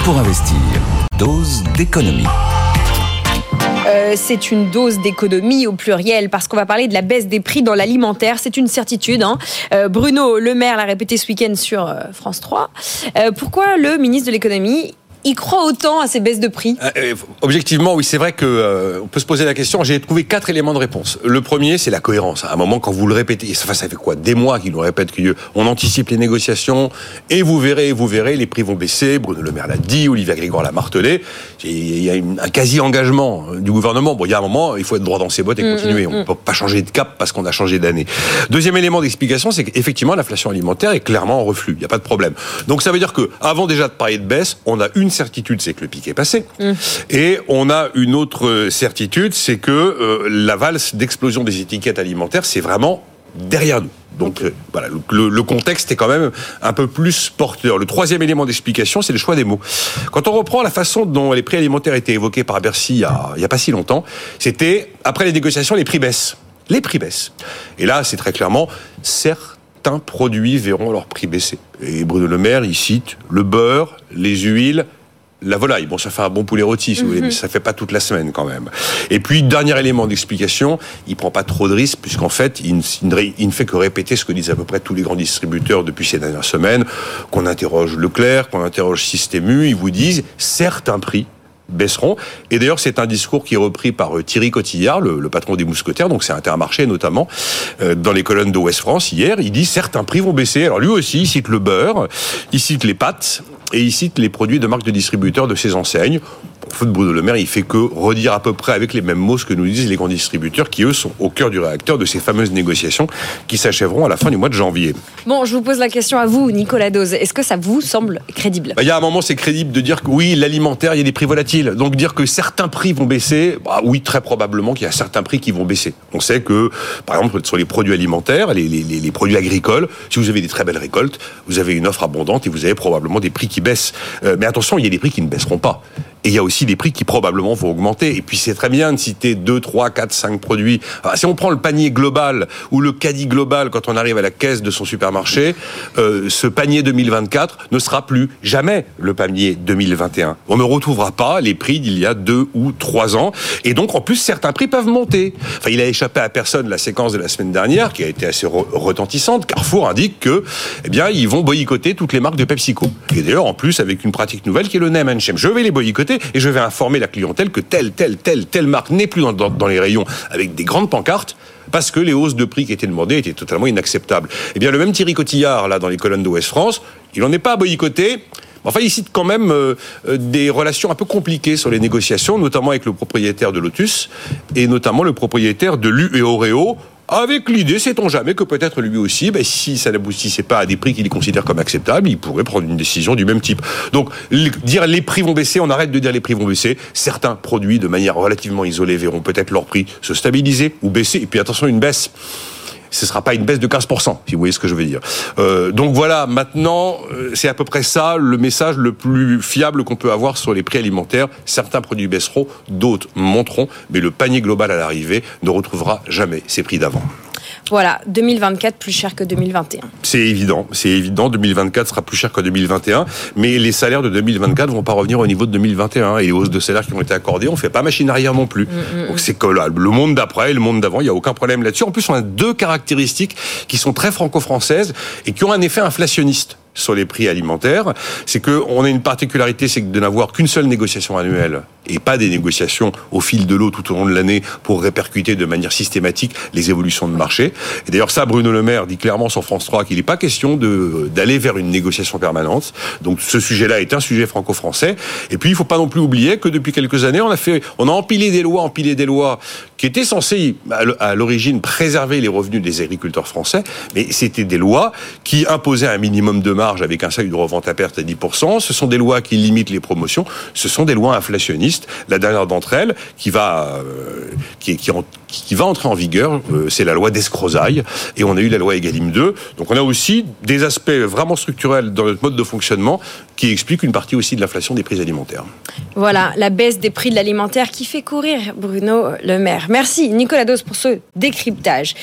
Pour investir. Dose d'économie. Euh, c'est une dose d'économie au pluriel parce qu'on va parler de la baisse des prix dans l'alimentaire. C'est une certitude. Hein. Euh, Bruno Le Maire l'a répété ce week-end sur euh, France 3. pourquoi le ministre de l'économie il croit autant à ces baisses de prix? Euh, euh, Objectivement, oui, c'est vrai que euh, on peut se poser la question. J'ai trouvé quatre éléments de réponse. Le premier, c'est la cohérence. À un moment, quand vous le répétez, ça fait quoi Des mois qu'il nous répète qu'on anticipe les négociations et vous verrez, vous verrez, les prix vont baisser. Bruno Le Maire l'a dit, Olivier Grégoire l'a martelé. Il y a un quasi-engagement du gouvernement. Bon, il y a un moment, il faut être droit dans ses bottes et mm, continuer. Mm, on ne mm. peut pas changer de cap parce qu'on a changé d'année. Deuxième élément d'explication, c'est qu'effectivement, l'inflation alimentaire est clairement en reflux. Il n'y a pas de problème. Donc ça veut dire que, avant déjà de parler de baisse, on a une certitude, c'est que le pic est passé. Mmh. Et on a une autre certitude, c'est que euh, la valse d'explosion des étiquettes alimentaires, c'est vraiment derrière nous. Donc euh, voilà, le, contexte est quand même un peu plus porteur. Le troisième élément d'explication, c'est le choix des mots. Quand on reprend la façon dont les prix alimentaires étaient évoqués par Bercy il il y a pas si longtemps, c'était après les négociations, les prix baissent. Les prix baissent. Et là, c'est très clairement, certains produits verront leur prix baisser. Et Bruno Le Maire, il cite le beurre, les huiles, la volaille. Bon, ça fait un bon poulet rôti, si vous voulez, mhm. mais ça fait pas toute la semaine quand même. Et puis, dernier élément d'explication, il prend pas trop de risques, puisqu'en fait, il, ne fait que répéter ce que disent à peu près tous les grands distributeurs depuis ces dernières semaines, qu'on interroge Leclerc, qu'on interroge Système U, ils vous disent, certains prix baisseront. Et d'ailleurs, c'est un discours qui est repris par euh, Thierry Cotillard, le, patron des mousquetaires, donc c'est Intermarché notamment, euh, dans les colonnes de West France hier. Il dit certains prix vont baisser. Alors lui aussi, il cite le beurre, il cite les pâtes, et il cite les produits de marque de distributeurs de ces enseignes. Pour de Bruno Le Maire, il fait que redire à peu près avec les mêmes mots ce que nous disent les grands distributeurs qui, eux, sont au cœur du réacteur de ces fameuses négociations qui s'achèveront à la fin du mois de janvier. Bon, je vous pose la question à vous, Nicolas Dose. Est-ce que ça vous semble crédible? Bah, Il y a un moment, c'est crédible de dire que oui, l'alimentaire, il y a des prix volatiles. Donc dire que certains prix vont baisser, bah, oui, très probablement qu'il y a certains prix qui vont baisser. On sait que, par exemple, sur les produits alimentaires, les, les, les produits agricoles, si vous avez des très belles récoltes, vous avez une offre abondante et vous avez probablement des prix qui Euh, mais attention, il y a des prix qui ne baisseront pas. Et il y a aussi des prix qui probablement vont augmenter. Et puis c'est très bien de citer 2, 3, 4, 5 produits. si on prend le panier global ou le caddie global quand on arrive à la caisse de son supermarché, euh, ce panier 2024 ne sera plus jamais le panier 2021. On ne retrouvera pas les prix d'il y a 2 ou 3 ans. Et donc en plus certains prix peuvent monter. Enfin, il a échappé à personne la séquence de la semaine dernière qui a été assez retentissante. Carrefour indique que, eh bien, ils vont boycotter toutes les marques de PepsiCo. Et d'ailleurs en plus avec une pratique nouvelle qui est le name and. Je vais les boycotter et je vais informer la clientèle que telle, telle, telle, telle marque n'est plus dans, les rayons avec des grandes pancartes parce que les hausses de prix qui étaient demandées étaient totalement inacceptables. Eh bien, le même Thierry Cotillard, là, dans les colonnes d'Ouest France, il n'en est pas boycotté. Enfin, il cite quand même euh, euh, des relations un peu compliquées sur les négociations, notamment avec le propriétaire de Lotus et notamment le propriétaire de Lu et Oreo avec l'idée, sait-on jamais, que peut-être lui aussi, ben, si ça n'aboutissait pas à des prix qu'il considère comme acceptables, il pourrait prendre une décision du même type. Donc, dire les prix vont baisser, on arrête de dire les prix vont baisser. Certains produits, de manière relativement isolée, verront peut-être leur prix se stabiliser ou baisser. Et puis attention, une baisse ce sera pas une baisse de 15%, si vous voyez ce que je veux dire. Euh, donc voilà, maintenant, euh, c'est à peu près ça le message le plus fiable qu'on peut avoir sur les prix alimentaires. Certains produits baisseront, d'autres monteront, mais le panier global à l'arrivée ne retrouvera jamais ses prix d'avant. Voilà, 2024 plus cher que 2021. C'est évident, c'est évident. 2024 sera plus cher que 2021, mais les salaires de 2024 vont pas revenir au niveau de 2021 et les hausses de salaires qui ont été accordées, on fait pas machine arrière non plus. Mm, mm, Donc c'est que là, le monde d'après et le monde d'avant, il y a aucun problème là-dessus. En plus, on a deux caractéristiques qui sont très franco-françaises et qui ont un effet inflationniste sur les prix alimentaires, c'est qu'on a une particularité, c'est de n'avoir qu'une seule négociation annuelle et pas des négociations au fil de l'eau tout au long de l'année pour répercuter de manière systématique les évolutions de marché. Et d'ailleurs, ça, Bruno Le Maire dit clairement sur France 3 qu'il n'est pas question d'aller vers une négociation permanente. Donc, ce sujet-là est un sujet franco-français. Et puis, il faut pas non plus oublier que depuis quelques années, on on a empilé des lois, empilé des lois qui étaient censées, à l'origine, préserver les revenus des agriculteurs français, mais c'était des lois qui imposaient un minimum de marge avec un seuil de revente à perte à 10%. Ce sont des lois qui limitent les promotions. Ce sont des lois inflationnistes la dernière d'entre elles, qui va, euh, qui, qui, va entrer en vigueur, euh, c'est la loi d'escrozaille. Et on a eu la loi Egalim 2. Donc on a aussi des aspects vraiment structurels dans notre mode de fonctionnement qui expliquent une partie aussi de l'inflation des prix alimentaires. Voilà, la baisse des prix de l'alimentaire qui fait courir Bruno Le Maire. Merci Nicolas Dos pour ce décryptage.